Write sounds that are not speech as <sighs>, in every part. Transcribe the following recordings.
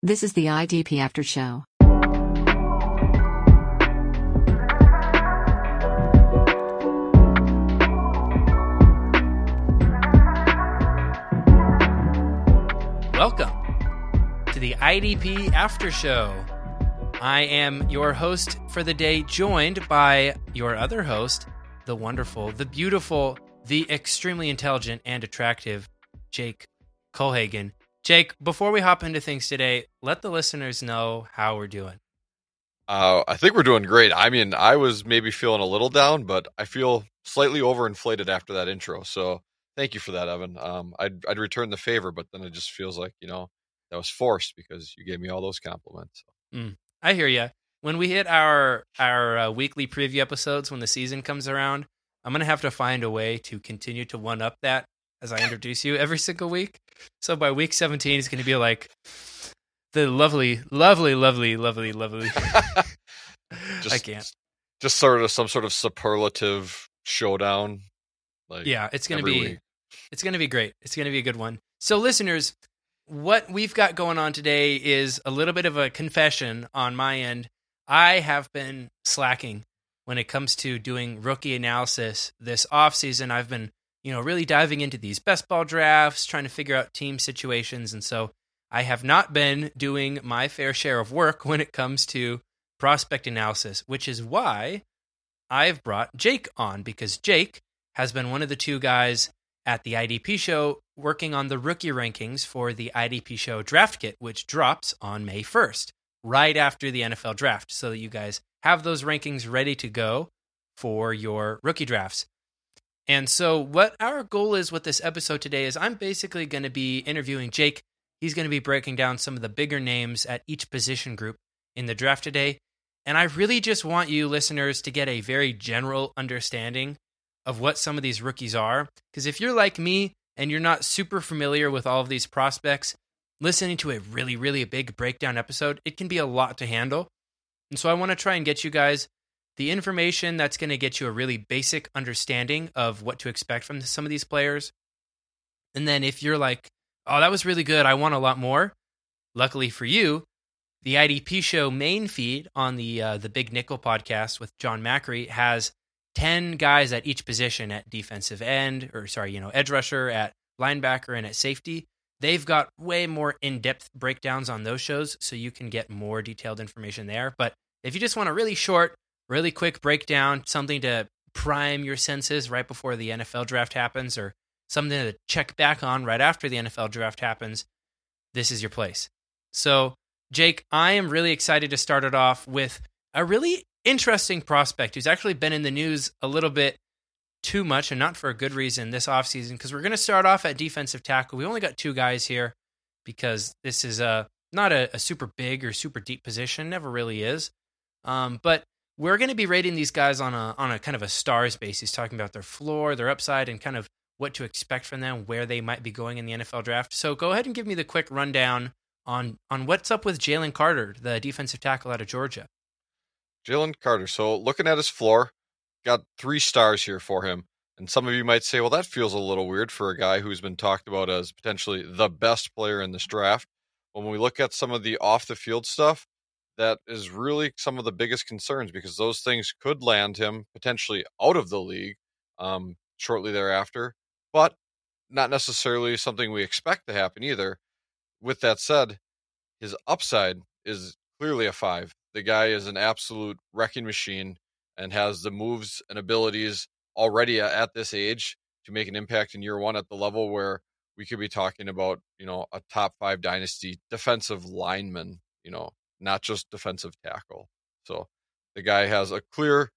This is the IDP After Show. Welcome to the IDP After Show. I am your host for the day, joined by your other host, the wonderful, the beautiful, the extremely intelligent and attractive Jake Kohlhagen. Jake, before we hop into things today, let the listeners know how we're doing. Uh, I think we're doing great. I mean, I was maybe feeling a little down, but I feel slightly overinflated after that intro. So thank you for that, Evan. Um, I'd I'd return the favor, but then it just feels like you know that was forced because you gave me all those compliments. Mm, I hear you. When we hit our our uh, weekly preview episodes, when the season comes around, I'm gonna have to find a way to continue to one up that as I introduce you every single week. So by week 17, it's gonna be like the lovely, lovely, lovely, lovely, lovely. <laughs> just, I can't. Just sort of some sort of superlative showdown. Like yeah, it's gonna be week. it's gonna be great. It's gonna be a good one. So listeners, what we've got going on today is a little bit of a confession on my end. I have been slacking when it comes to doing rookie analysis this offseason. I've been, you know, really diving into these best ball drafts, trying to figure out team situations. And so I have not been doing my fair share of work <laughs> when it comes to prospect analysis, which is why I've brought Jake on because Jake has been one of the two guys at the IDP show working on the rookie rankings for the IDP show draft kit, which drops on May 1st, right after the NFL draft, so that you guys have those rankings ready to go for your rookie drafts. And so, what our goal is with this episode today is I'm basically going to be interviewing Jake. He's going to be breaking down some of the bigger names at each position group in the draft today. And I really just want you listeners to get a very general understanding of what some of these rookies are. Because if you're like me and you're not super familiar with all of these prospects, listening to a really, really big breakdown episode, it can be a lot to handle. And so I want to try and get you guys the information that's going to get you a really basic understanding of what to expect from some of these players. And then if you're like, oh, that was really good, I want a lot more, luckily for you, the IDP show main feed on the uh, the Big Nickel podcast with John Macri has 10 guys at each position at defensive end, or sorry, you know, edge rusher, at linebacker, and at safety. They've got way more in depth breakdowns on those shows, so you can get more detailed information there. But if you just want a really short, really quick breakdown, something to prime your senses right before the NFL draft happens, or something to check back on right after the NFL draft happens, this is your place. So, Jake, I am really excited to start it off with a really interesting prospect who's actually been in the news a little bit too much and not for a good reason this offseason because we're going to start off at defensive tackle. We only got two guys here because this is a not a, a super big or super deep position, never really is. Um, but we're going to be rating these guys on a on a kind of a stars basis, talking about their floor, their upside, and kind of what to expect from them, where they might be going in the NFL draft. So go ahead and give me the quick rundown on on what's up with Jalen Carter, the defensive tackle out of Georgia. Jalen Carter. So looking at his floor, got three stars here for him. And some of you might say, well, that feels a little weird for a guy who's been talked about as potentially the best player in this draft. When we look at some of the off the field stuff, that is really some of the biggest concerns because those things could land him potentially out of the league um, shortly thereafter, but not necessarily something we expect to happen either. With that said, his upside is clearly a five. The guy is an absolute wrecking machine and has the moves and abilities already at this age to make an impact in year one at the level where we could be talking about, you know, a top five dynasty defensive lineman, you know, not just defensive tackle. So the guy has a clear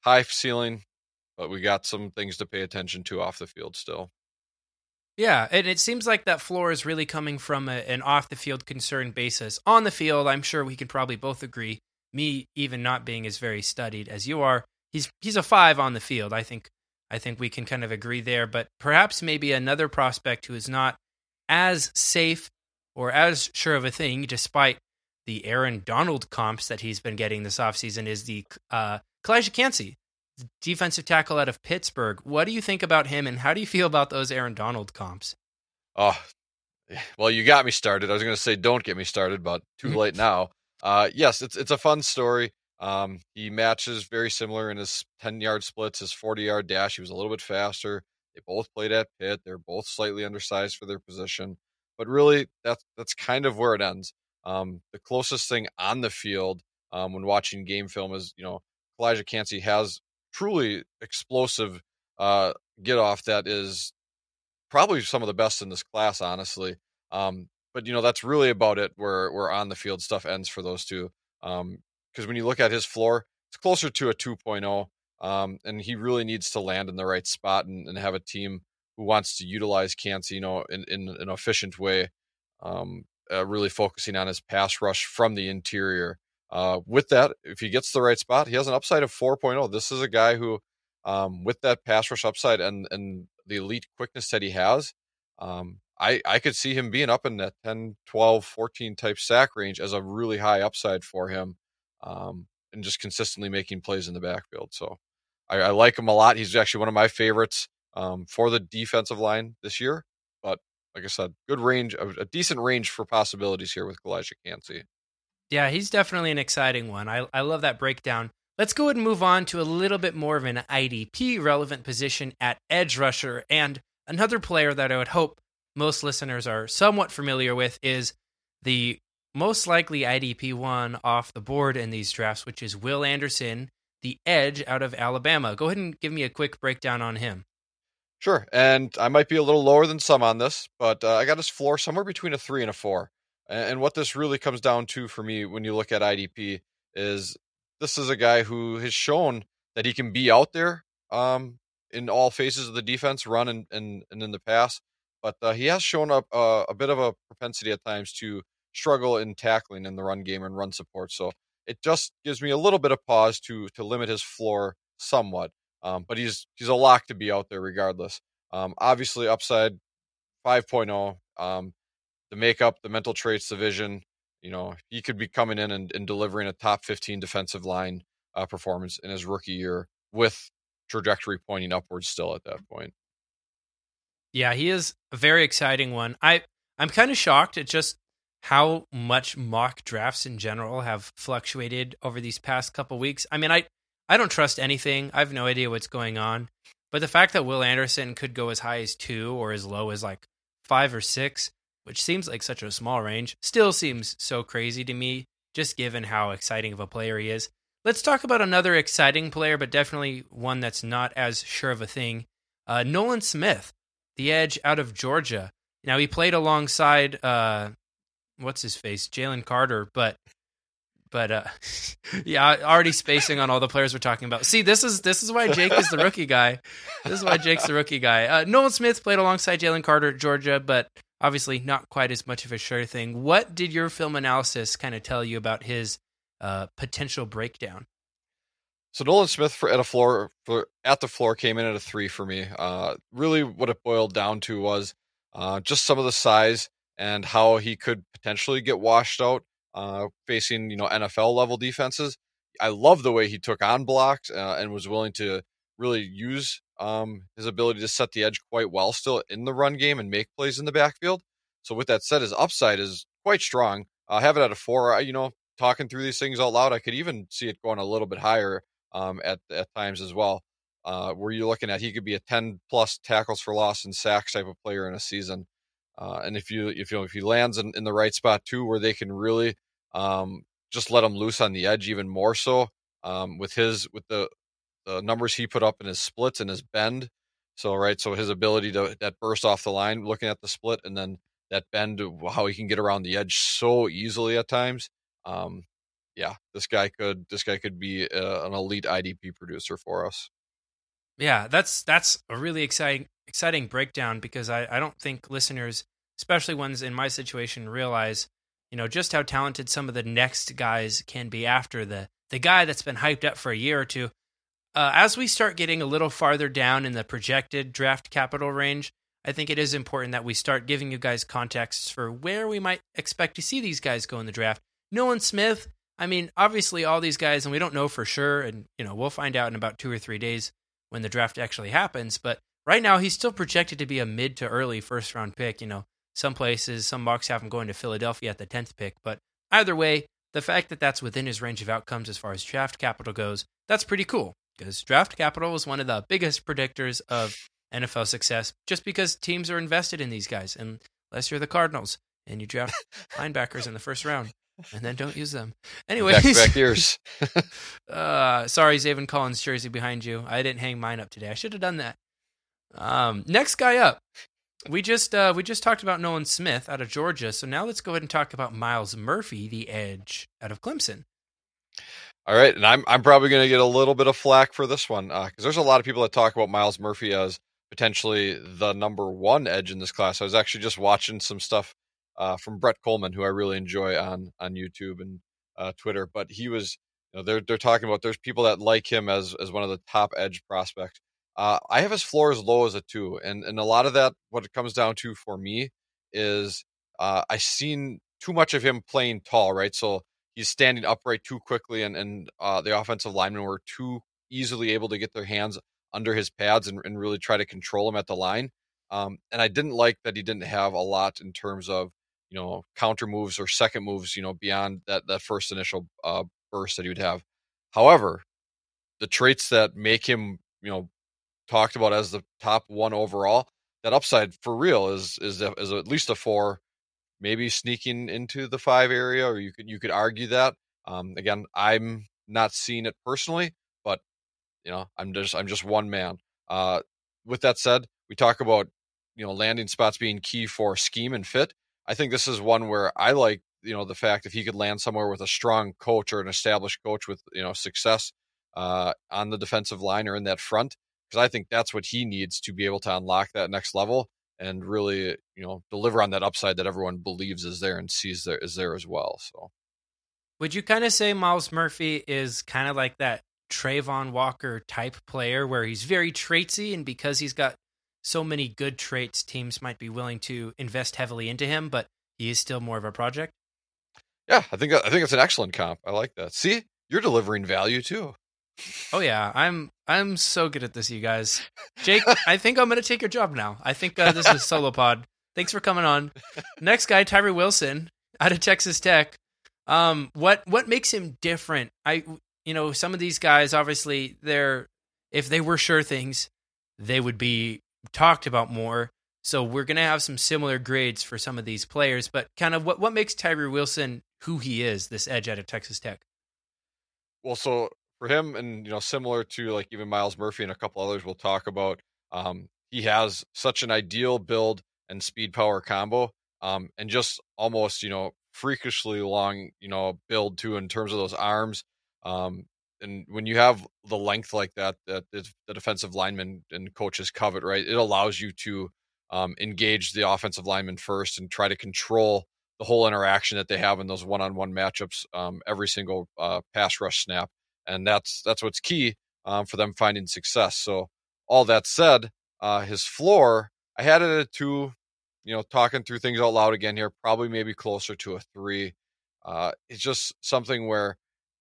high ceiling, but we got some things to pay attention to off the field still. Yeah, and it seems like that floor is really coming from a, an off the field concern basis. On the field, I'm sure we can probably both agree. Me, even not being as very studied as you are, he's he's a five on the field. I think I think we can kind of agree there. But perhaps maybe another prospect who is not as safe or as sure of a thing, despite the Aaron Donald comps that he's been getting this offseason, is the uh, Calijah Kancey, defensive tackle out of Pittsburgh. What do you think about him, and how do you feel about those Aaron Donald comps? Oh, well, you got me started. I was going to say don't get me started, but too late <laughs> now. Uh, yes, it's it's a fun story. Um, he matches very similar in his 10 yard splits, his 40 yard dash. He was a little bit faster. They both played at Pitt. They're both slightly undersized for their position, but really that's that's kind of where it ends. Um, the closest thing on the field um, when watching game film is you know Calijah Kancey has truly explosive uh, get off that is probably some of the best in this class, honestly. Um, but you know that's really about it. Where where on the field stuff ends for those two. Because um, when you look at his floor, it's closer to a 2.0, um, and he really needs to land in the right spot and, and have a team who wants to utilize you know, in, in an efficient way. Um, uh, really focusing on his pass rush from the interior. Uh, with that, if he gets the right spot, he has an upside of 4.0. This is a guy who, um, with that pass rush upside and and the elite quickness that he has, um, I, I could see him being up in that 10, 12, 14 type sack range as a really high upside for him um, and just consistently making plays in the backfield. So I, I like him a lot. He's actually one of my favorites um, for the defensive line this year. Like I said, good range, a, decent range for possibilities here with Calijah Kancey. Yeah, he's definitely an exciting one. I, I love that breakdown. Let's go ahead and move on to a little bit more of an IDP relevant position at edge rusher. And another player that I would hope most listeners are somewhat familiar with is the most likely IDP one off the board in these drafts, which is Will Anderson, the edge out of Alabama. Go ahead and give me a quick breakdown on him. Sure. And I might be a little lower than some on this, but uh, I got his floor somewhere between a three and a four. And what this really comes down to for me when you look at IDP is this is a guy who has shown that he can be out there um, in all phases of the defense, run and, and, and in the pass. But uh, he has shown up uh, a bit of a propensity at times to struggle in tackling in the run game and run support. So it just gives me a little bit of pause to to limit his floor somewhat. Um, but he's he's a lock to be out there regardless. Um, obviously, upside 5.0. Um, the makeup, the mental traits, the vision, you know, he could be coming in and, and delivering a top 15 defensive line uh, performance in his rookie year with trajectory pointing upwards still at that point. Yeah, he is a very exciting one. I I'm kind of shocked at just how much mock drafts in general have fluctuated over these past couple weeks. I mean, I I don't trust anything. I have no idea what's going on. But the fact that Will Anderson could go as high as 2 or as low as like 5 or 6 which seems like such a small range, still seems so crazy to me, just given how exciting of a player he is. Let's talk about another exciting player, but definitely one that's not as sure of a thing. Uh, Nolan Smith, the edge out of Georgia. Now, he played alongside, uh, what's his face, Jalen Carter, but but uh, <laughs> yeah, already spacing on all the players we're talking about. See, this is this is why Jake is the rookie guy. This is why Jake's the rookie guy. Uh, Nolan Smith played alongside Jalen Carter at Georgia, but obviously not quite as much of a sure thing. What did your film analysis kind of tell you about his uh, potential breakdown? So Nolan Smith for at a floor for at the floor came in at a three for me. Uh, really, what it boiled down to was uh, just some of the size and how he could potentially get washed out uh, facing you know NFL level defenses. I love the way he took on blocks uh, and was willing to really use um, his ability to set the edge quite well still in the run game and make plays in the backfield. So with that said, his upside is quite strong. I have it at a four. You know, talking through these things out loud, I could even see it going a little bit higher um, at at times as well. Uh, where you're looking at, he could be a 10 plus tackles for loss and sacks type of player in a season. Uh, and if you if you if he lands in, in the right spot too, where they can really um, just let him loose on the edge even more so um, with his with the the numbers he put up in his splits and his bend. So right, so his ability to that burst off the line, looking at the split, and then that bend, how he can get around the edge so easily at times. Um, yeah, this guy could this guy could be uh, an elite IDP producer for us. Yeah, that's that's a really exciting exciting breakdown because I, I don't think listeners, especially ones in my situation, realize you know just how talented some of the next guys can be after the the guy that's been hyped up for a year or two uh, as we start getting a little farther down in the projected draft capital range, I think it is important that we start giving you guys contexts for where we might expect to see these guys go in the draft. Nolan Smith, I mean, obviously all these guys, and we don't know for sure, and you know we'll find out in about two or three days when the draft actually happens. But right now, he's still projected to be a mid to early first round pick. You know, Some places, some mocks have him going to Philadelphia at the 10th pick. But either way, the fact that that's within his range of outcomes as far as draft capital goes, that's pretty cool because draft capital is one of the biggest predictors of NFL success just because teams are invested in these guys. Unless you're the Cardinals and you draft <laughs> linebackers in the first round and then don't use them. Anyways, Back, back years. <laughs> <laughs> uh, sorry, Zaven Collins jersey behind you. I didn't hang mine up today. I should have done that. Um, next guy up. We just uh, we just talked about Nolan Smith out of Georgia, so now let's go ahead and talk about Myles Murphy, the edge out of Clemson. All right, and I'm I'm probably going to get a little bit of flack for this one because uh, there's a lot of people that talk about Myles Murphy as potentially the number one edge in this class. I was actually just watching some stuff uh, from Brett Kollmann, who I really enjoy on on YouTube and uh, Twitter. But he was, you know, they're they're talking about there's people that like him as as one of the top edge prospects. Uh, I have his floor as low as a two, and and a lot of that what it comes down to for me is uh, I've seen too much of him playing tall, right? So he's standing upright too quickly, and and uh, the offensive linemen were too easily able to get their hands under his pads and, and really try to control him at the line. Um, and I didn't like that he didn't have a lot in terms of you know counter moves or second moves, you know, beyond that that first initial uh, burst that he would have. However, the traits that make him you know talked about as the top one overall, that upside for real is is is at least a four, maybe sneaking into the five area, or you could you could argue that. Um, again, I'm not seeing it personally, but you know, I'm just I'm just one man. Uh, with that said, we talk about you know landing spots being key for scheme and fit. I think this is one where I like you know the fact if he could land somewhere with a strong coach or an established coach with you know success uh, on the defensive line or in that front, because I think that's what he needs to be able to unlock that next level and really, you know, deliver on that upside that everyone believes is there and sees there is there as well. So, would you kind of say Myles Murphy is kind of like that Travon Walker type player where he's very traitsy, and because he's got so many good traits, teams might be willing to invest heavily into him, but he is still more of a project. Yeah, I think I think it's an excellent comp. I like that. See, you're delivering value too. Oh yeah, I'm I'm so good at this, you guys. Jake, <laughs> I think I'm gonna take your job now. I think uh, this is solo pod. Thanks for coming on. <laughs> Next guy, Tyree Wilson, out of Texas Tech. Um, what what makes him different? I you know some of these guys obviously they're if they were sure things, they would be talked about more. So we're gonna have some similar grades for some of these players, but kind of what what makes Tyree Wilson who he is, this edge out of Texas Tech. Well, so for him, and you know, similar to like even Myles Murphy and a couple others we'll talk about, um, he has such an ideal build and speed power combo, um, and just almost you know freakishly long you know build too in terms of those arms. Um, and when you have the length like that, that the defensive linemen and coaches covet, right? It allows you to um, engage the offensive lineman first and try to control the whole interaction that they have in those one-on-one matchups um, every single uh, pass rush snap and that's that's what's key um, for them finding success. So all that said, uh, his floor I had it at two. You know, talking through things out loud again here, probably maybe closer to a three. Uh, it's just something where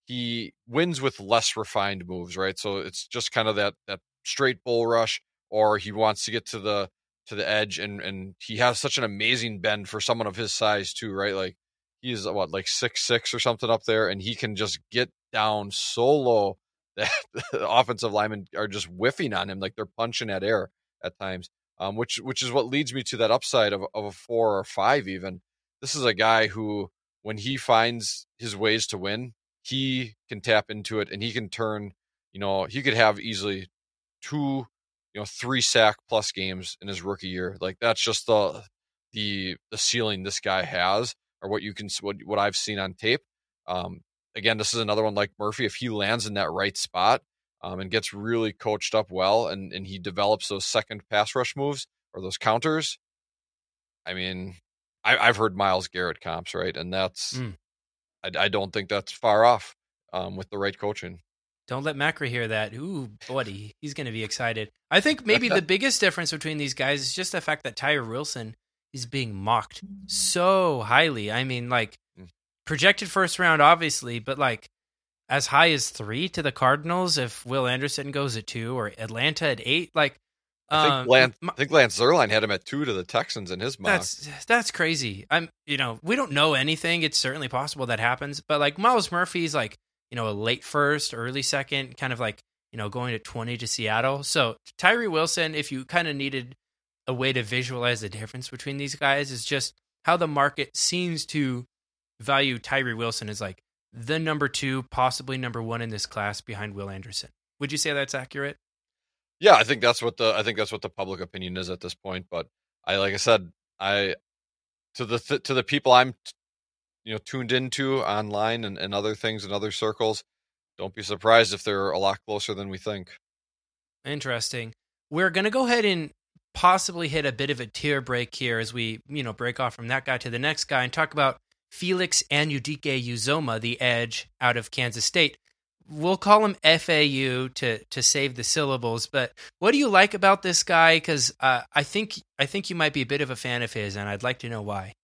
he wins with less refined moves, right? So it's just kind of that that straight bull rush, or he wants to get to the to the edge, and and he has such an amazing bend for someone of his size too, right? Like he's what like six six or something up there, and he can just get down so low <laughs> that the offensive linemen are just whiffing on him, like they're punching at air at times. Um, which which is what leads me to that upside of of a four or five even. This is a guy who, when he finds his ways to win, he can tap into it and he can turn. You know, he could have easily two, you know, three sack plus games in his rookie year. Like that's just the the the ceiling this guy has, or what you can what what I've seen on tape. Um, again, this is another one like Murphy. If he lands in that right spot um, and gets really coached up well, and and he develops those second pass rush moves or those counters, I mean, I, have heard Myles Garrett comps, right? And that's mm. I, I, don't think that's far off um, with the right coaching. Don't let Macri hear that. Ooh, buddy, he's going to be excited. I think maybe the <laughs> biggest difference between these guys is just the fact that Tyree Wilson is being mocked so highly. I mean, like projected first round, obviously, but like as high as three to the Cardinals if Will Anderson goes at two or Atlanta at eight. Like I think, Um, Lance, my- I think Lance Zierlein had him at two to the Texans in his mock. That's that's crazy. I'm you know we don't know anything. It's certainly possible that happens, but like Myles Murphy's like you know a late first, early second, kind of like you know going to twenty to Seattle. So Tyree Wilson, if you kind of needed a way to visualize the difference between these guys, is just how the market seems to value Tyree Wilson as like the number two, possibly number one in this class behind Will Anderson. Would you say that's accurate? Yeah, I think that's what the I think that's what the public opinion is at this point. But I, like I said, I to the th- to the people I'm, you know, tuned into online and, and other things and other circles, don't be surprised if they're a lot closer than we think. Interesting. We're going to go ahead and possibly hit a bit of a tear break here as we, you know, break off from that guy to the next guy and talk about Felix Anudike-Uzomah, the edge out of Kansas State. We'll call him FAU to to save the syllables, but what do you like about this guy? Because uh, I think I think you might be a bit of a fan of his, and I'd like to know why.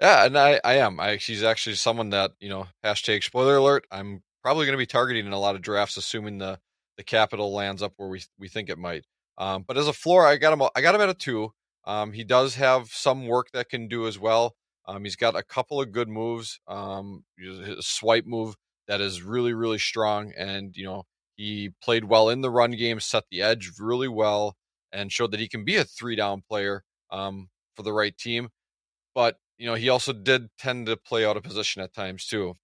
Yeah, and I, I am. I she's actually someone that you know. Hashtag spoiler alert. I'm probably going to be targeting in a lot of drafts, assuming the the capital lands up where we we think it might. Um, but as a floor, I got him. I got him at a two. Um, he does have some work that can do as well. Um, he's got a couple of good moves. Um, swipe move that is really really strong, and you know he played well in the run game, set the edge really well, and showed that he can be a three down player um, for the right team. But you know he also did tend to play out of position at times too.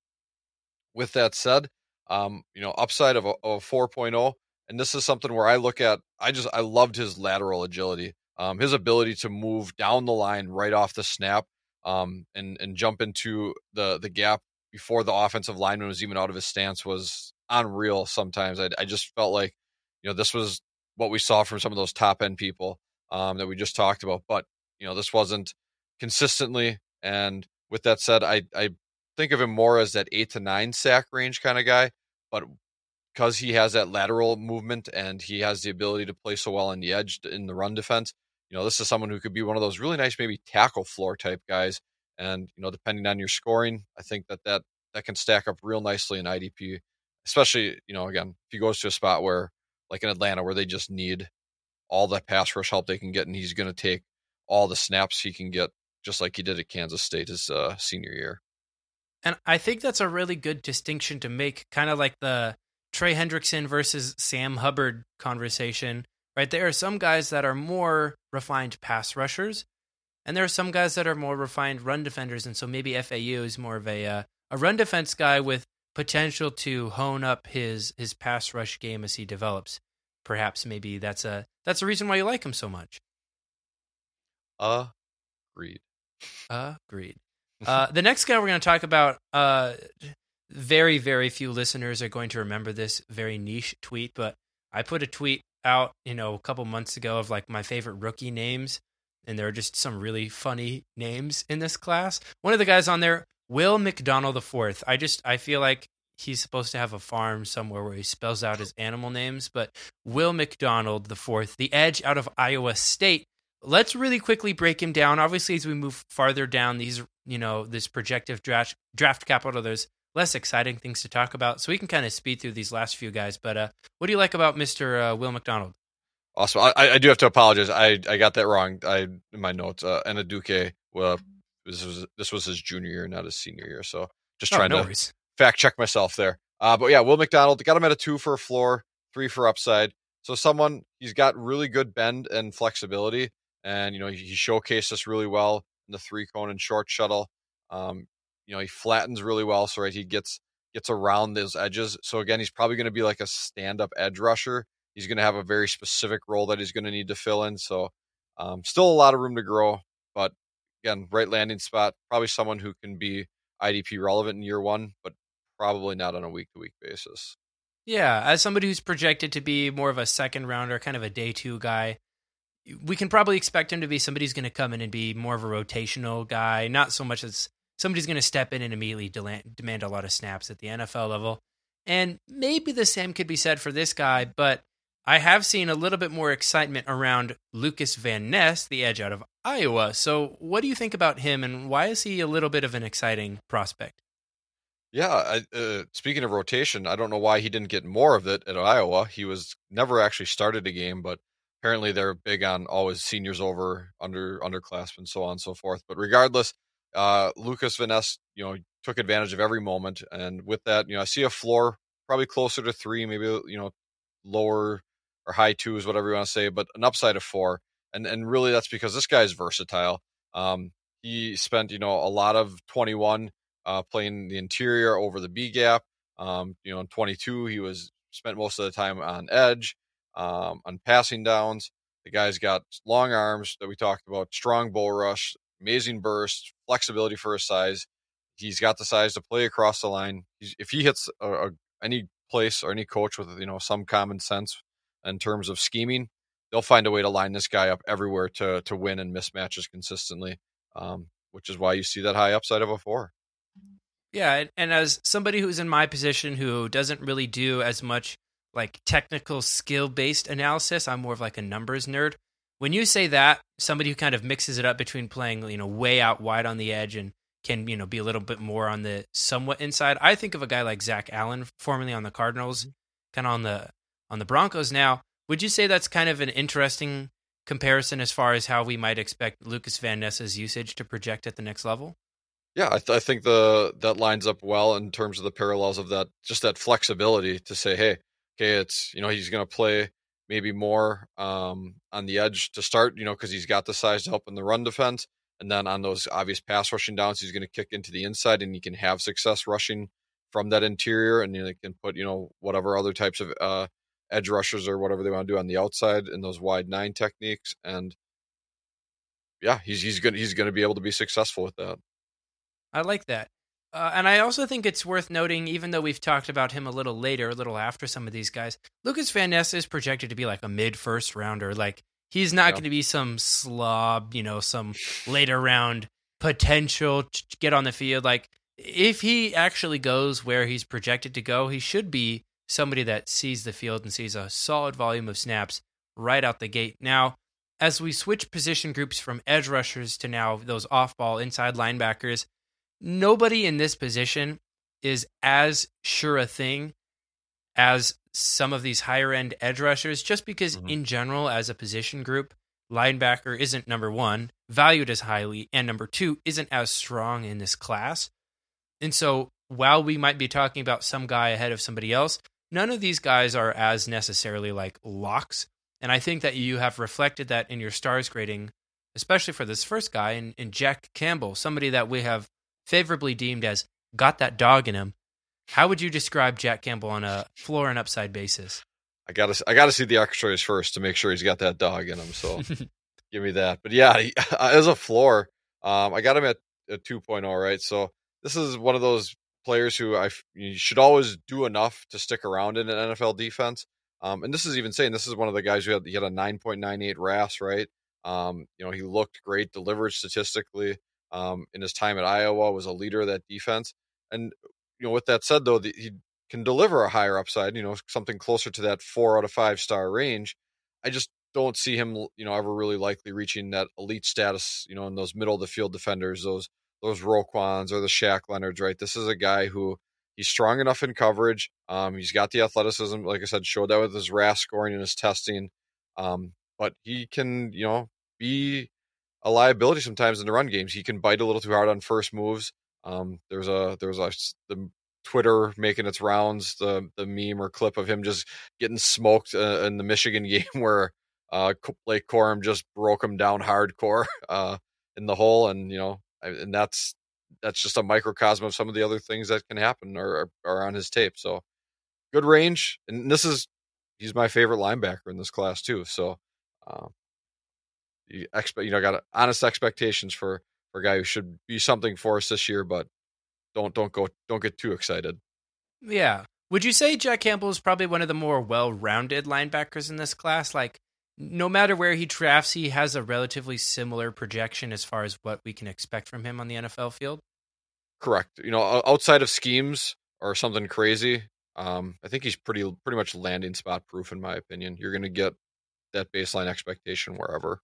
With that said, um, you know upside of a, of a 4.0, and this is something where I look at. I just I loved his lateral agility, um, his ability to move down the line right off the snap, um, and and jump into the the gap before the offensive lineman was even out of his stance was unreal. Sometimes I I just felt like you know this was what we saw from some of those top end people um, that we just talked about, but you know this wasn't consistently. And with that said, I I think of him more as that eight to nine sack range kind of guy, but because he has that lateral movement and he has the ability to play so well on the edge in the run defense, you know, this is someone who could be one of those really nice maybe tackle floor type guys. And you know, depending on your scoring, I think that that that can stack up real nicely in IDP, especially you know, again, if he goes to a spot where like in Atlanta where they just need all the pass rush help they can get, and he's going to take all the snaps he can get, just like he did at Kansas State his uh, senior year. And I think that's a really good distinction to make, kind of like the Trey Hendrickson versus Sam Hubbard conversation, right? There are some guys that are more refined pass rushers, and there are some guys that are more refined run defenders. And so maybe FAU is more of a uh, a run defense guy with potential to hone up his his pass rush game as he develops. Perhaps maybe that's a that's the reason why you like him so much. Agreed. Agreed. Uh, the next guy we're going to talk about, uh, very, very few listeners are going to remember this very niche tweet, but I put a tweet out, you know, a couple months ago of like my favorite rookie names, and there are just some really funny names in this class. One of the guys on there, Will McDonald the fourth. I just I feel like he's supposed to have a farm somewhere where he spells out his animal names, but Will McDonald the fourth, the edge out of Iowa State. Let's really quickly break him down. Obviously, as we move farther down these, you know, this projective draft draft capital, there's less exciting things to talk about. So we can kind of speed through these last few guys. But uh, what do you like about Mr. Uh, Will McDonald? Awesome. I, I do have to apologize. I, I got that wrong. I in my notes. Uh, Anudike, well, this was this was his junior year, not his senior year. So just Oh, trying no to worries. fact check myself there. Uh, but yeah, Will McDonald got him at a two for a floor, three for upside. So someone he's got really good bend and flexibility, and you know he, he showcased this really well in the three cone and short shuttle. Um, you know he flattens really well, so right he gets gets around those edges. So again, he's probably going to be like a stand up edge rusher. He's going to have a very specific role that he's going to need to fill in. So um, still a lot of room to grow, but again, right landing spot. Probably someone who can be IDP relevant in year one, but probably not on a week to week basis. Yeah, as somebody who's projected to be more of a second rounder, kind of a day two guy, we can probably expect him to be somebody who's going to come in and be more of a rotational guy, not so much as somebody's going to step in and immediately dela- demand a lot of snaps at the NFL level. And maybe the same could be said for this guy, but I have seen a little bit more excitement around Lucas Van Ness, the edge out of Iowa. So, what do you think about him, and why is he a little bit of an exciting prospect? Yeah, I, uh, speaking of rotation, I don't know why he didn't get more of it at Iowa. He was never actually started a game, but apparently they're big on always seniors over under underclassmen, so on and so forth. But regardless, uh, Lucas Van Ness, you know, took advantage of every moment, and with that, you know, I see a floor probably closer to three, maybe you know, lower or high twos, whatever you want to say, but an upside of four, and and really that's because this guy's versatile. Um, he spent you know a lot of 21 uh, playing the interior over the B gap. Um, you know, in 22 he was spent most of the time on edge, um, on passing downs. The guy's got long arms that we talked about, strong bull rush, amazing burst, flexibility for his size. He's got the size to play across the line. He's, if he hits a, a, any place or any coach with you know some common sense in terms of scheming, they'll find a way to line this guy up everywhere to to win and mismatches consistently. Um, which is why you see that high upside of a four. Yeah, and as somebody who's in my position who doesn't really do as much like technical skill based analysis, I'm more of like a numbers nerd. When you say that, somebody who kind of mixes it up between playing, you know, way out wide on the edge and can, you know, be a little bit more on the somewhat inside. I think of a guy like Zach Allen, formerly on the Cardinals, mm-hmm. kind of on the on the Broncos now. Would you say that's kind of an interesting comparison as far as how we might expect Lucas Van Ness's usage to project at the next level? Yeah, I, th- I, think the that lines up well in terms of the parallels of that, just that flexibility to say, hey, okay, it's you know he's going to play maybe more um, on the edge to start, you know, because he's got the size to help in the run defense, and then on those obvious pass rushing downs, he's going to kick into the inside, and he can have success rushing from that interior, and know, can put you know whatever other types of uh, edge rushers or whatever they want to do on the outside in those wide nine techniques, and yeah, he's he's going he's going to be able to be successful with that. I like that. Uh, and I also think it's worth noting, even though we've talked about him a little later, a little after some of these guys, Lucas Van Ness is projected to be like a mid first rounder. Like he's not yeah. going to be some slob, you know, some later round potential to get on the field. Like if he actually goes where he's projected to go, he should be somebody that sees the field and sees a solid volume of snaps right out the gate. Now, as we switch position groups from edge rushers to now those off ball inside linebackers, nobody in this position is as sure a thing as some of these higher end edge rushers, just because mm-hmm. in general, as a position group, linebacker isn't number one, valued as highly, and number two, isn't as strong in this class. And so while we might be talking about some guy ahead of somebody else, none of these guys are as necessarily like locks. And I think that you have reflected that in your stars grading, especially for this first guy in, in Jack Campbell, somebody that we have favorably deemed as got that dog in him. How would you describe Jack Campbell on a floor and upside basis? I gotta I gotta see the X-rays first to make sure he's got that dog in him. So <laughs> give me that. But yeah, he, <laughs> as a floor, um, I got him at a 2.0, right? So this is one of those players who I you should always do enough to stick around in an NFL defense. Um, and this is even saying this is one of the guys who had he had a 9.98 RAS, right? Um, you know, he looked great, delivered statistically um, in his time at Iowa, was a leader of that defense. And you know, with that said, though, the, he can deliver a higher upside. You know, something closer to that four out of five star range. I just don't see him, you know, ever really likely reaching that elite status. You know, in those middle of the field defenders, those those Roquans or the Shaq Leonards. Right, this is a guy who he's strong enough in coverage. Um, he's got the athleticism, like I said, showed that with his RAS scoring and his testing. Um, but he can, you know, be a liability sometimes in the run games. He can bite a little too hard on first moves. Um, there's a there's a the Twitter making its rounds, the the meme or clip of him just getting smoked uh, in the Michigan <laughs> game where uh, Blake Corum just broke him down hardcore <laughs> uh, in the hole, and you know, and that's that's just a microcosm of some of the other things that can happen or are on his tape. So good range, and this is he's my favorite linebacker in this class too. So uh, you expect you know got honest expectations for for a guy who should be something for us this year, but don't don't go don't get too excited. Yeah. Would you say Jack Campbell is probably one of the more well-rounded linebackers in this class? Like, no matter where he drafts, he has a relatively similar projection as far as what we can expect from him on the NFL field. Correct. You know, outside of schemes or something crazy, um, I think he's pretty pretty much landing spot proof in my opinion. You're going to get that baseline expectation wherever.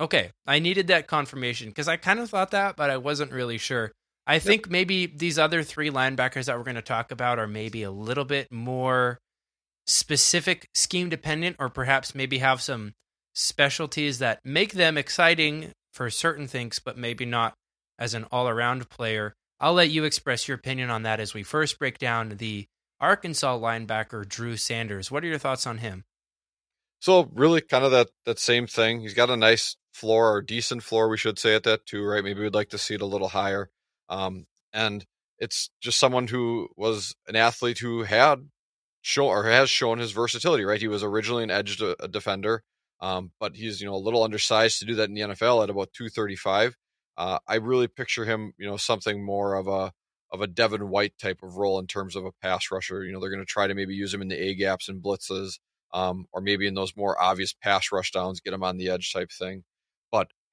Okay, I needed that confirmation because I kind of thought that, but I wasn't really sure. I yep. think maybe these other three linebackers that we're going to talk about are maybe a little bit more specific scheme dependent, or perhaps maybe have some specialties that make them exciting for certain things, but maybe not as an all around player. I'll let you express your opinion on that as we first break down the Arkansas linebacker, Drew Sanders. What are your thoughts on him? So really kind of that that same thing. He's got a nice floor or decent floor, we should say at that too, right? Maybe we'd like to see it a little higher. Um, and it's just someone who was an athlete who had shown or has shown his versatility, right? He was originally an edge de- defender, um, but he's you know a little undersized to do that in the NFL at about 235. Uh, I really picture him, you know, something more of a of a Devin White type of role in terms of a pass rusher. You know, they're going to try to maybe use him in the A gaps and blitzes, um, or maybe in those more obvious pass rush downs, get him on the edge type thing.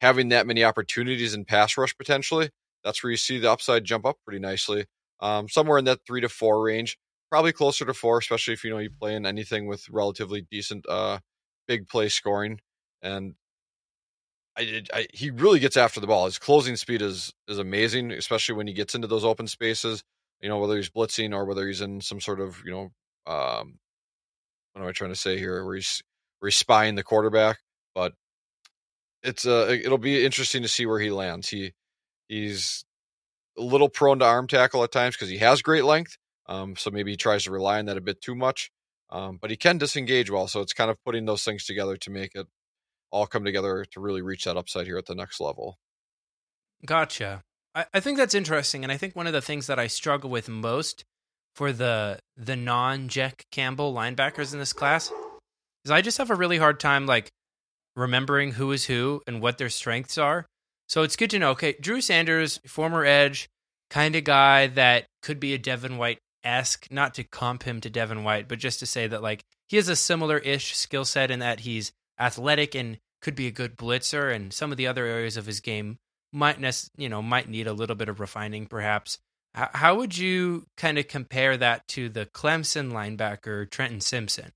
Having that many opportunities in pass rush potentially, that's where you see the upside jump up pretty nicely. Um, somewhere in that three to four range, probably closer to four, especially if you know you play in anything with relatively decent uh, big play scoring. And I, I, he really gets after the ball. His closing speed is is amazing, especially when he gets into those open spaces. You know, whether he's blitzing or whether he's in some sort of you know, um, what am I trying to say here? Where he's where he's spying the quarterback. But it's uh, it'll be interesting to see where he lands. He he's a little prone to arm tackle at times because he has great length. Um, so maybe he tries to rely on that a bit too much. Um, but he can disengage well. So it's kind of putting those things together to make it all come together to really reach that upside here at the next level. Gotcha. I, I think that's interesting, and I think one of the things that I struggle with most for the the non Jack Campbell linebackers in this class is I just have a really hard time like remembering who is who and what their strengths are. So it's good to know. Okay, Drew Sanders, former edge, kind of guy that could be a Devin White esque, not to comp him to Devin White, but just to say that like he has a similar ish skill set in that he's athletic and could be a good blitzer, and some of the other areas of his game might nec- you know might need a little bit of refining, perhaps. H- how would you kind of compare that to the Clemson linebacker Trenton Simpson?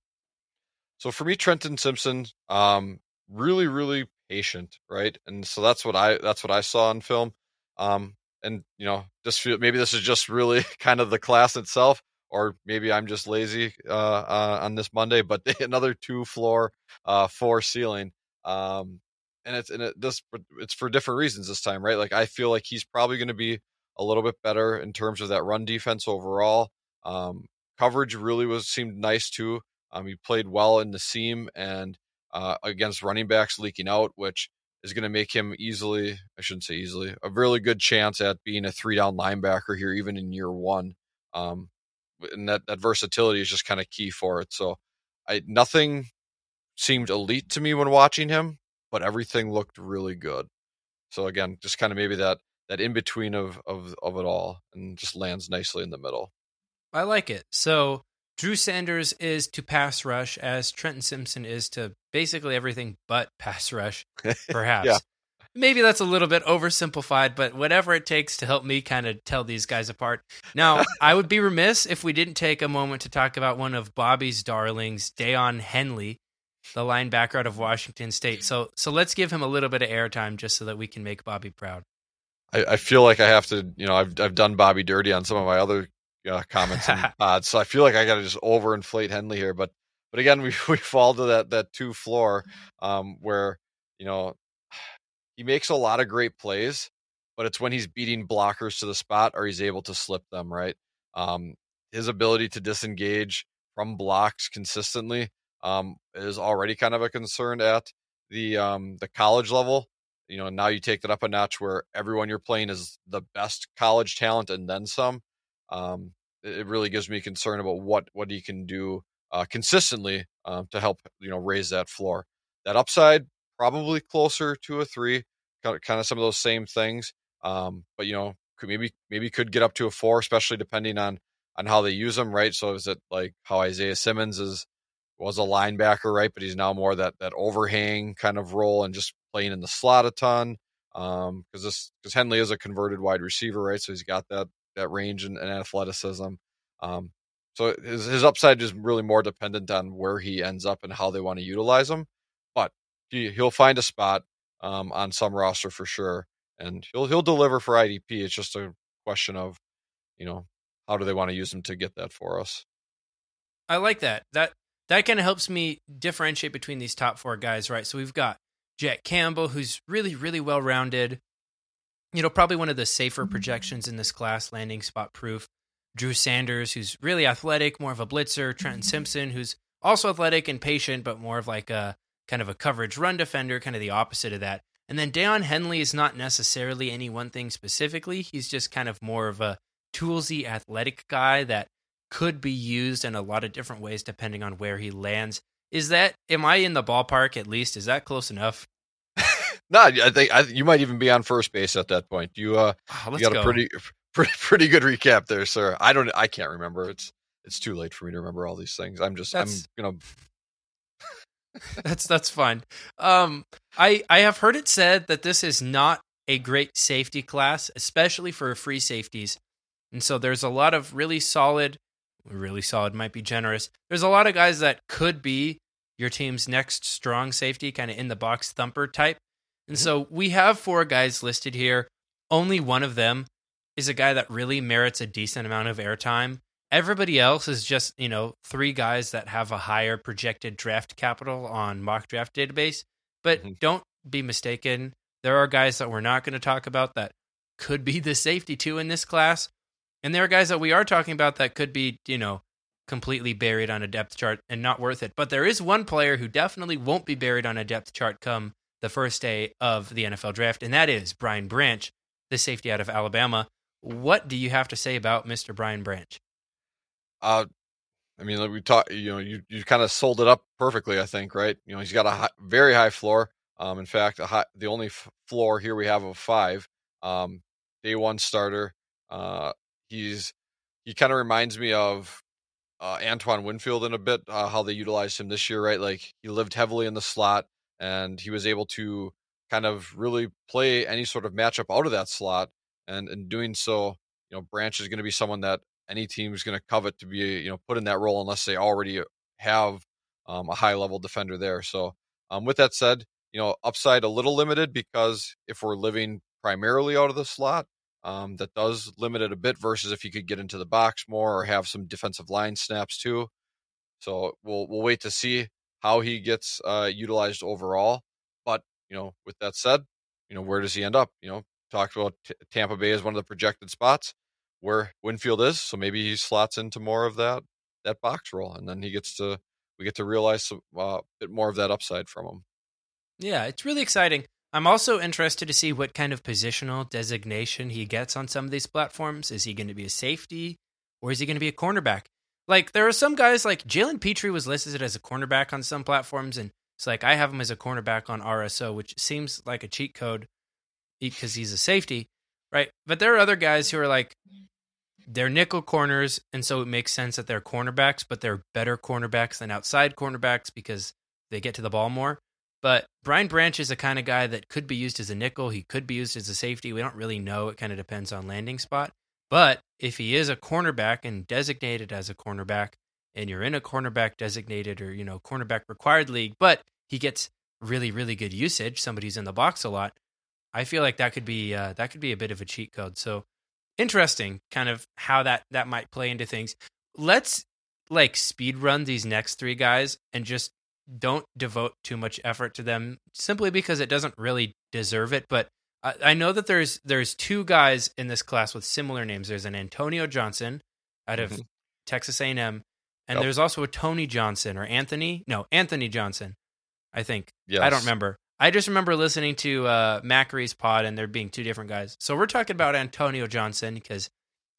So for me, Trenton Simpson, um, really, really patient, right? And so that's what I that's what I saw in film. Um, and you know, just feel maybe this is just really <laughs> kind of the class itself, or maybe I'm just lazy uh, uh, on this Monday. But <laughs> another two floor, uh, four ceiling. Um, and it's and it this it's for different reasons this time, right? Like I feel like he's probably going to be a little bit better in terms of that run defense overall. Um, coverage really was seemed nice too. Um, he played well in the seam and uh, against running backs leaking out, which is going to make him easily, I shouldn't say easily, a really good chance at being a three down linebacker here, even in year one. Um, and that, that versatility is just kind of key for it. So I, nothing seemed elite to me when watching him, but everything looked really good. So again, just kind of maybe that that in between of of of it all, and just lands nicely in the middle. I like it. So Drew Sanders is to pass rush as Trenton Simpson is to basically everything but <laughs> pass rush, <laughs> perhaps. yeah. Maybe that's a little bit oversimplified, but whatever it takes to help me kind of tell these guys apart. Now, <laughs> I would be remiss if we didn't take a moment to talk about one of Bobby's darlings, Daiyan Henley, the linebacker out of Washington State. So so let's give him a little bit of airtime just so that we can make Bobby proud. I, I feel like I have to, you know, I've I've done Bobby dirty on some of my other uh, comments and odds, so I feel like I got to just overinflate Henley here. But but again, <laughs> we we fall to that that two floor um, where you know <sighs> he makes a lot of great plays, but it's when he's beating blockers to the spot or he's able to slip them right. Um, his ability to disengage from blocks consistently um, is already kind of a concern at the um, the college level. You know, now you take that up a notch where everyone you're playing is the best college talent and then some. Um, it really gives me concern about what what he can do uh, consistently um, to help you know raise that floor. That upside probably closer to a three, kind of some of those same things. Um, but you know, could maybe maybe could get up to a four, especially depending on on how they use them, right? So is it like how Isaiah Simmons is was a linebacker, right? But he's now more that that overhang kind of role and just playing in the slot a ton. Um, because this because Henley is a converted wide receiver, right? So he's got that that range and, and athleticism. Um, so his his upside is really more dependent on where he ends up and how they want to utilize him. But he he'll find a spot um on some roster for sure, and he'll he'll deliver for IDP. It's just a question of, you know, how do they want to use him to get that for us. I like that. That that kind of helps me differentiate between these top four guys, right? So we've got Jack Campbell, who's really, really well rounded. You know, probably one of the safer projections in this class, landing spot proof. Drew Sanders, who's really athletic, more of a blitzer. Trenton Simpson, who's also athletic and patient, but more of like a kind of a coverage run defender, kind of the opposite of that. And then Daiyan Henley is not necessarily any one thing specifically. He's just kind of more of a toolsy athletic guy that could be used in a lot of different ways depending on where he lands. Is that am I in the ballpark at least? Is that close enough? <laughs> no, I think I, you might even be on first base at that point. You uh, Oh, you got go. a pretty, pretty <laughs> pretty good recap there, sir. I don't, I can't remember. It's it's too late for me to remember all these things. I'm just, That's- I'm gonna. <laughs> that's that's fine. Um, I I have heard it said that this is not a great safety class, especially for free safeties, and so there's a lot of really solid, really solid might be generous. There's a lot of guys that could be your team's next strong safety, kind of in the box thumper type, and so we have four guys listed here. Only one of them is a guy that really merits a decent amount of airtime. Everybody else is just, you know, three guys that have a higher projected draft capital on mock draft database. But Mhm. don't be mistaken. There are guys that we're not going to talk about that could be the safety too in this class. And there are guys that we are talking about that could be, you know, completely buried on a depth chart and not worth it. But there is one player who definitely won't be buried on a depth chart come the first day of the NFL draft, and that is Brian Branch, the safety out of Alabama. What do you have to say about Mr. Brian Branch? Uh, I mean, like we talked, you know, you you kind of sold it up perfectly. I think, right? You know, he's got a high, very high floor. Um, in fact, high, the only f- floor here we have of five. Um, day one starter. Uh, he's he kind of reminds me of uh, Antoine Winfield in a bit. Uh, how they utilized him this year, right? Like he lived heavily in the slot, and he was able to kind of really play any sort of matchup out of that slot. And in doing so, you know, Branch is going to be someone that any team is going to covet to be, you know, put in that role unless they already have um, a high level defender there. So, um, with that said, you know, upside a little limited because if we're living primarily out of the slot, um, that does limit it a bit versus if you could get into the box more or have some defensive line snaps too. So we'll we'll wait to see how he gets uh, utilized overall. But you know, with that said, you know, where does he end up? You know, talked about T- Tampa Bay as one of the projected spots where Winfield is, so maybe he slots into more of that that box role, and then he gets to we get to realize uh, a bit more of that upside from him. Yeah, it's really exciting. I'm also interested to see what kind of positional designation he gets on some of these platforms. Is he going to be a safety or is he going to be a cornerback? Like, there are some guys like Jalen Pitre was listed as a cornerback on some platforms, and it's like I have him as a cornerback on RSO, which seems like a cheat code because he's a safety, right? But there are other guys who are like, they're nickel corners, and so it makes sense that they're cornerbacks, but they're better cornerbacks than outside cornerbacks because they get to the ball more. But Brian Branch is the kind of guy that could be used as a nickel. He could be used as a safety. We don't really know. It kind of depends on landing spot. But if he is a cornerback and designated as a cornerback, and you're in a cornerback designated or you know cornerback required league, but he gets really really good usage, somebody's in the box a lot. I feel like that could be uh, that could be a bit of a cheat code. So interesting, kind of how that that might play into things. Let's like speed run these next three guys and just don't devote too much effort to them simply because it doesn't really deserve it. But I, I know that there's there's two guys in this class with similar names. There's an Antonio Johnson out of Mhm. Texas A&M, and Yep. there's also a Tony Johnson or Anthony. No, Anthony Johnson. I think Yes. I don't remember. I just remember listening to uh, Macary's pod and there being two different guys. So we're talking about Antonio Johnson because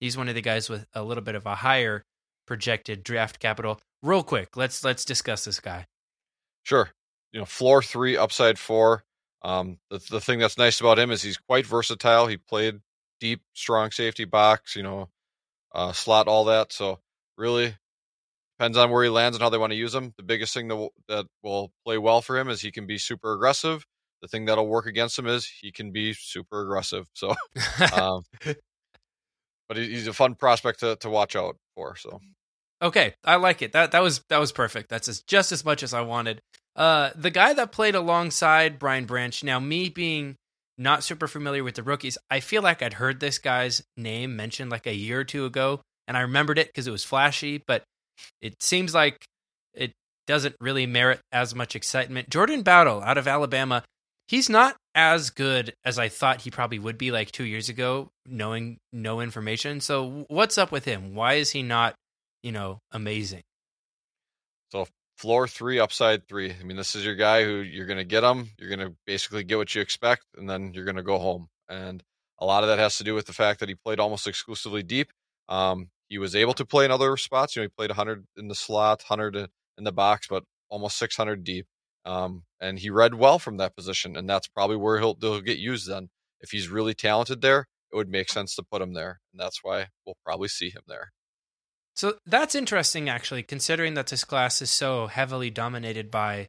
he's one of the guys with a little bit of a higher projected draft capital. Real quick, let's let's discuss this guy. Sure. You know, floor three, upside four. Um, the the thing that's nice about him is he's quite versatile. He played deep, strong safety box. You know, uh, slot, all that. So really depends on where he lands and how they want to use him. The biggest thing that will, that will play well for him is he can be super aggressive. The thing that'll work against him is he can be super aggressive. <laughs> So, um, but he- he's a fun prospect to, to watch out for. So, Okay, I like it. That that was that was perfect. That's just as much as I wanted. Uh, the guy that played alongside Brian Branch. Now, me being not super familiar with the rookies, I feel like I'd heard this guy's name mentioned like a year or two ago, and I remembered it because it was flashy. But it seems like it doesn't really merit as much excitement. Jordan Battle out of Alabama, he's not as good as I thought he probably would be like two years ago, knowing no information. So what's up with him? Why is he not, you know, amazing? So floor three, upside three. I mean, this is your guy who you're going to get him. You're going to basically get what you expect, and then you're going to go home. And a lot of that has to do with the fact that he played almost exclusively deep. Um, he was able to play in other spots. You know, he played 100 in the slot, 100 in the box, but almost 600 deep. Um, and he read well from that position, and that's probably where he'll, he'll get used then. If he's really talented there, it would make sense to put him there, and that's why we'll probably see him there. So that's interesting, actually, considering that this class is so heavily dominated by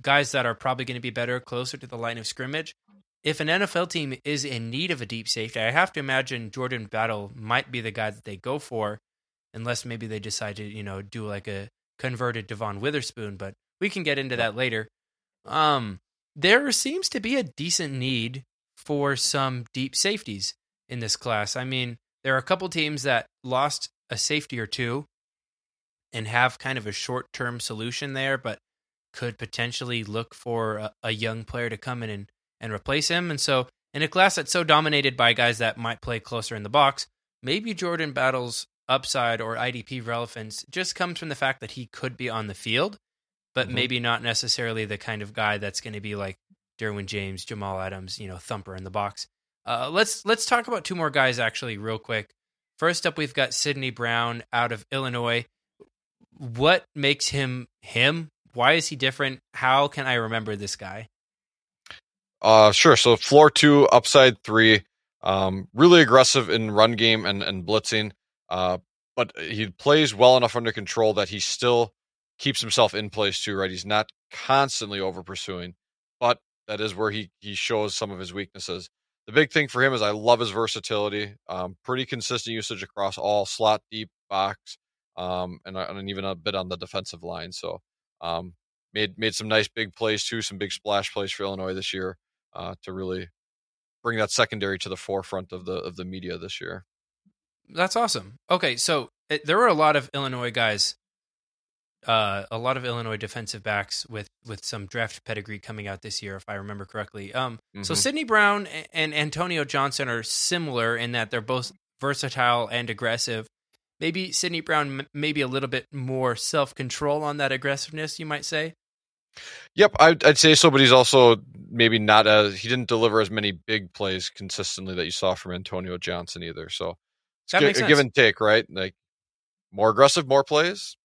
guys that are probably going to be better closer to the line of scrimmage. If an NFL team is in need of a deep safety, I have to imagine Jordan Battle might be the guy that they go for, unless maybe they decide to, you know, do like a converted Devon Witherspoon. But we can get into that later. Um, there seems to be a decent need for some deep safeties in this class. I mean, there are a couple teams that lost a safety or two and have kind of a short term solution there, but could potentially look for a, a, young player to come in and, and replace him. And so, in a class that's so dominated by guys that might play closer in the box, maybe Jordan Battle's upside or IDP relevance just comes from the fact that he could be on the field, but mm-hmm. maybe not necessarily the kind of guy that's going to be like Derwin James, Jamal Adams, you know, thumper in the box. Uh, let's let's talk about two more guys actually real quick. First up, we've got Sydney Brown out of Illinois. What makes him him? Why is he different? How can I remember this guy? Uh, sure. So floor two, upside three. Um, really aggressive in run game and, and blitzing. Uh, but he plays well enough under control that he still keeps himself in place too, right? He's not constantly over pursuing, but that is where he he shows some of his weaknesses the big thing for him is I love his versatility. Um, pretty consistent usage across all slot, deep, box, um, and, uh, and, even a bit on the defensive line. So um, made made some nice big plays too, some big splash plays for Illinois this year uh, to really bring that secondary to the forefront of the of the media this year. That's awesome. Okay, so it, there were a lot of Illinois guys uh, a lot of Illinois defensive backs with with some draft pedigree coming out this year, if I remember correctly. Um, mm-hmm. So Sydney Brown and Antonio Johnson are similar in that they're both versatile and aggressive. Maybe Sydney Brown, maybe a little bit more self control on that aggressiveness, you might say. Yep, I'd, I'd, say so, but he's also maybe not as he didn't deliver as many big plays consistently that you saw from Antonio Johnson either. So it's that g- a give and take, right? Like more aggressive, more plays,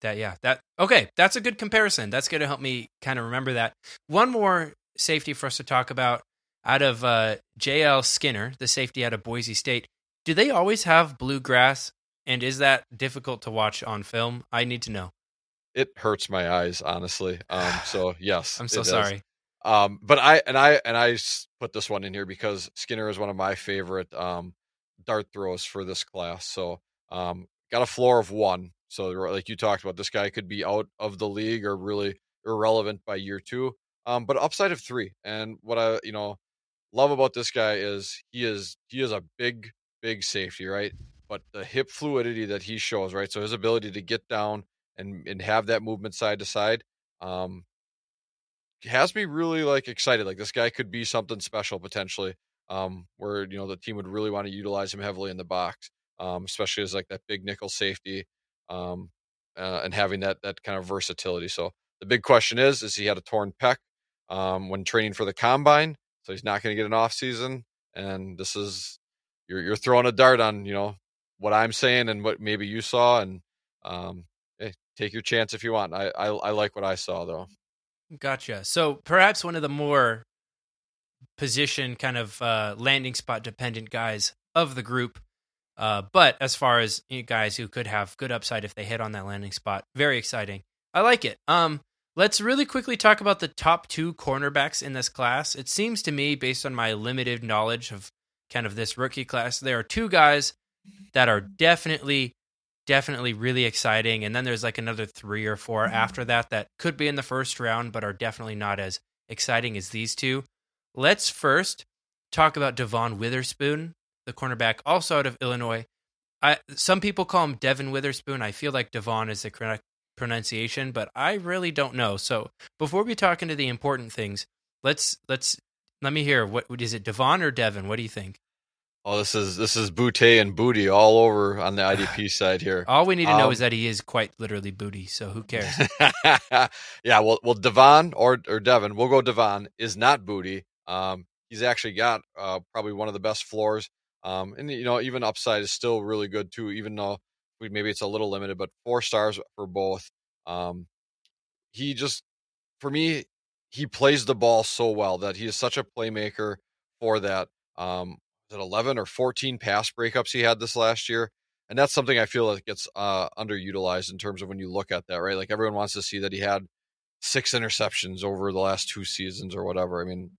that yeah that okay that's a good comparison. That's going to help me kind of remember that. One more safety for us to talk about out of uh, jl skinner the safety out of boise state. Do they always have bluegrass and is that difficult to watch on film? I need to know it hurts my eyes honestly um, <sighs> so yes i'm so sorry um, but i and i and i put this one in here because skinner is one of my favorite um, dart throws for this class so um, got a floor of one so, like you talked about, this guy could be out of the league or really irrelevant by year two. Um, but upside of three. And what I, you know, love about this guy is he is he is a big, big safety, right? But the hip fluidity that he shows, right? So his ability to get down and and have that movement side to side, um, has me really like excited. Like this guy could be something special potentially. Um, where you know the team would really want to utilize him heavily in the box, um, especially as like that big nickel safety um, uh, and having that that kind of versatility. So the big question is: is he had a torn pec um, when training for the combine, so he's not going to get an off season. And this is you're you're throwing a dart on you know what I'm saying and what maybe you saw, and um, take your chance if you want. I, I I like what I saw though. Gotcha. So perhaps one of the more position kind of uh, landing spot dependent guys of the group uh, but as far as you guys who could have good upside if they hit on that landing spot, very exciting. I like it. Um, let's really quickly talk about the top two cornerbacks in this class. It seems to me, based on my limited knowledge of kind of this rookie class, there are two guys that are definitely, definitely really exciting, and then there's like another three or 4 mm-hmm. after that that could be in the first round, but are definitely not as exciting as these two. Let's first talk about Devon Witherspoon the cornerback, also out of Illinois. I, some people call him Devon Witherspoon. I feel like Devon is the correct pronunciation, but I really don't know. So before we talk into the important things, let's let's let me hear what is it, Devon or Devon? What do you think? Oh, this is this is Booty and Booty all over on the IDP <laughs> side here. All we need to know Um, is that he is quite literally booty. So who cares? <laughs> yeah, well, well, Devon or or Devon, we'll go Devon is not Booty. Um, he's actually got uh, probably one of the best floors. Um, and you know, even upside is still really good too, even though we, maybe it's a little limited. But four stars for both. Um, he just, for me, he plays the ball so well that he is such a playmaker for that. Um, was it 11 or 14 pass breakups he had this last year? And that's something I feel that gets uh, underutilized in terms of when you look at that, right? Like everyone wants to see that he had six interceptions over the last two seasons or whatever. I mean,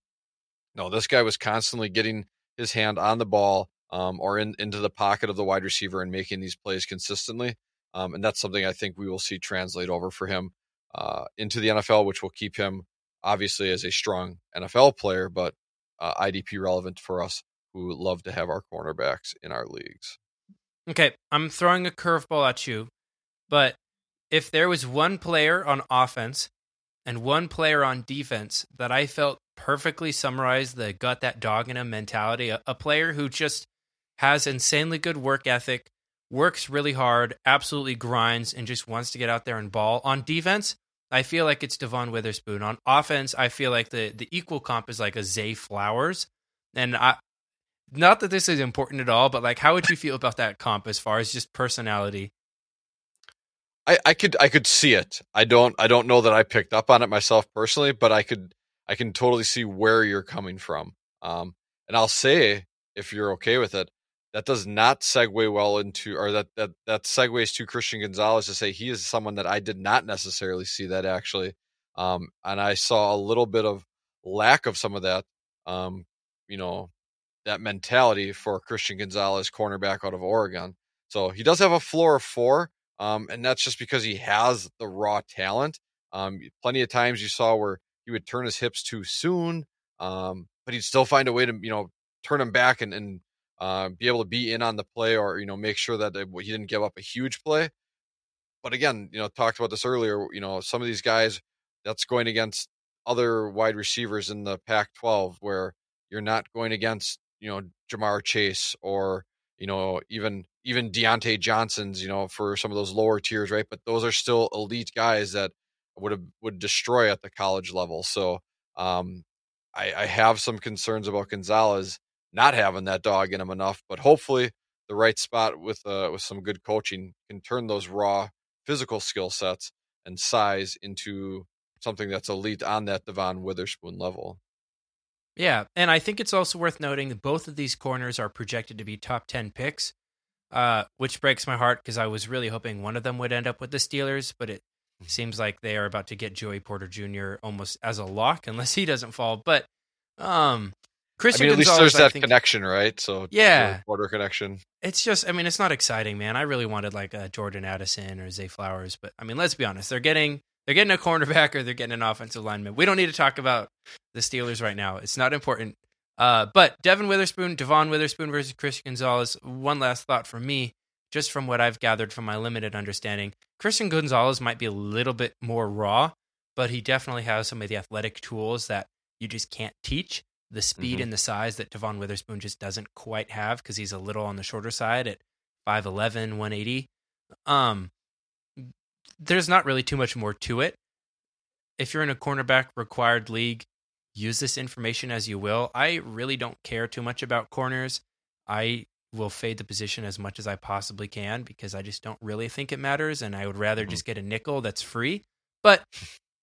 no, this guy was constantly getting his hand on the ball um, or in, into the pocket of the wide receiver and making these plays consistently. Um, and that's something I think we will see translate over for him uh, into the NFL, which will keep him obviously as a strong NFL player, but uh, IDP relevant for us who love to have our cornerbacks in our leagues. Okay, I'm throwing a curveball at you, but if there was one player on offense and one player on defense that I felt perfectly summarized the got that dog in him mentality, a, a player who just has insanely good work ethic, works really hard, absolutely grinds, and just wants to get out there and ball. On defense, I feel like it's Devon Witherspoon. On offense, I feel like the the equal comp is like a Zay Flowers. And I not that this is important at all, but like how would you feel about that comp as far as just personality? I, I could I could see it. I don't I don't know that I picked up on it myself personally, but I could I can totally see where you're coming from. Um, and I'll say if you're okay with it, that does not segue well into or that that that segues to Christian Gonzalez to say he is someone that I did not necessarily see that actually. Um, and I saw a little bit of lack of some of that um, you know, that mentality for Christian Gonzalez, cornerback out of Oregon. So he does have a floor of four, um, and that's just because he has the raw talent. Um, plenty of times you saw where he would turn his hips too soon, um, but he'd still find a way to you know turn him back and, and uh, be able to be in on the play or you know make sure that he didn't give up a huge play. But again, you know, talked about this earlier. You know, some of these guys that's going against other wide receivers in the Pac-12 where you're not going against you know Ja'Marr Chase or you know even even Diontae Johnson's you know for some of those lower tiers, right? But those are still elite guys that would have would destroy at the college level. So um, I, I have some concerns about Gonzalez not having that dog in him enough, but hopefully the right spot with uh, with some good coaching can turn those raw physical skill sets and size into something that's elite on that Devon Witherspoon level. Yeah, and I think it's also worth noting that both of these corners are projected to be top 10 picks, uh, which breaks my heart because I was really hoping one of them would end up with the Steelers, but it seems like they are about to get Joey Porter Jr. almost as a lock unless he doesn't fall. But um, Christian I mean, at least there's that think, connection, right? So Yeah. Porter connection. it's just, I mean, it's not exciting, man. I really wanted like a Jordan Addison or Zay Flowers, but I mean, let's be honest, they're getting they're getting a cornerback or they're getting an offensive lineman. We don't need to talk about the Steelers right now. It's not important. Uh, but Devin Witherspoon, Devon Witherspoon versus Christian Gonzalez. One last thought from me, just from what I've gathered from my limited understanding. Christian Gonzalez might be a little bit more raw, but he definitely has some of the athletic tools that you just can't teach. The speed Mhm. and the size that Devon Witherspoon just doesn't quite have because he's a little on the shorter side at 5'11, 180. Um, there's not really too much more to it. If you're in a cornerback required league, use this information as you will. I really don't care too much about corners. I will fade the position as much as I possibly can because I just don't really think it matters. And I would rather Mhm. just get a nickel that's free. But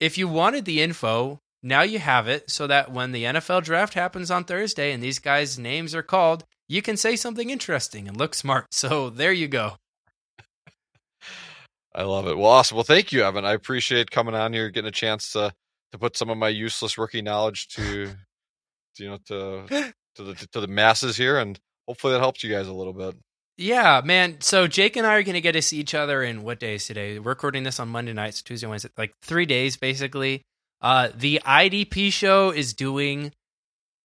if you wanted the info, now you have it so that when the NFL draft happens on Thursday and these guys' names are called, you can say something interesting and look smart. <laughs> So there you go. I love it. Well, awesome. Well, thank you, Evan. I appreciate coming on here, getting a chance to to put some of my useless rookie knowledge to, to you know, to to the to the masses here, and hopefully that helps you guys a little bit. Yeah, man. So Jake and I are going to get to see each other in what day is today? We're recording this on Monday nights, Tuesday, Wednesday, like three days basically. Uh, the IDP show is doing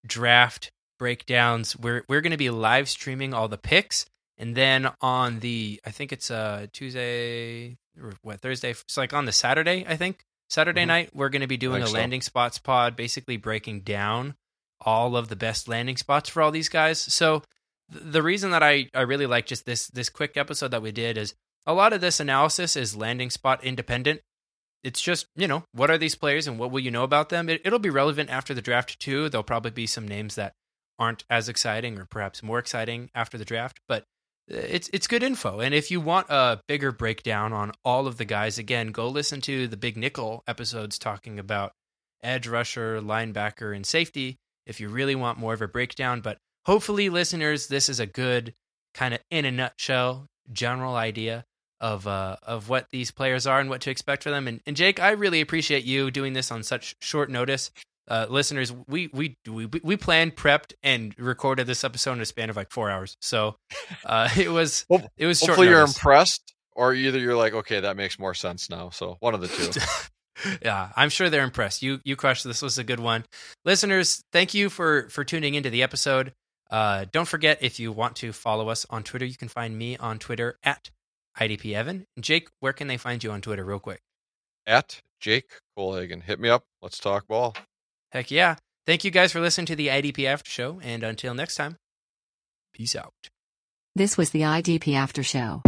draft breakdowns. We're we're going to be live streaming all the picks, and then on the I think it's uh Tuesday, what Thursday. It's like on the Saturday, I think. Saturday Mhm. night, we're going to be doing a so. landing spots pod, basically breaking down all of the best landing spots for all these guys. So th- the reason that I, I really like just this this quick episode that we did is a lot of this analysis is landing spot independent. It's just you know what are these players and what will you know about them. It, it'll be relevant after the draft too. There'll probably be some names that aren't as exciting or perhaps more exciting after the draft, but it's it's good info. And if you want a bigger breakdown on all of the guys, again, go listen to the Big Nickel episodes talking about edge rusher, linebacker, and safety. If you really want more of a breakdown, but hopefully, listeners, this is a good kind of in a nutshell general idea of uh, of what these players are and what to expect for them. And, and Jake, I really appreciate you doing this on such short notice. Uh, listeners, we we we we planned, prepped, and recorded this episode in a span of like four hours. So uh, <laughs> it was Well, it was short Hopefully you're impressed, or either you're like, okay, that makes more sense now. So one of the two. <laughs> yeah, I'm sure they're impressed. You you crushed. This was a good one, listeners. Thank you for for tuning into the episode. Uh, don't forget if you want to follow us on Twitter, you can find me on Twitter at IDP Evan. Jake, where can they find you on Twitter, real quick? At Jake Kohlhagen. Hit me up. Let's talk ball. Heck yeah! Thank you guys for listening to the IDP After Show, and until next time, peace out. This was the IDP After Show.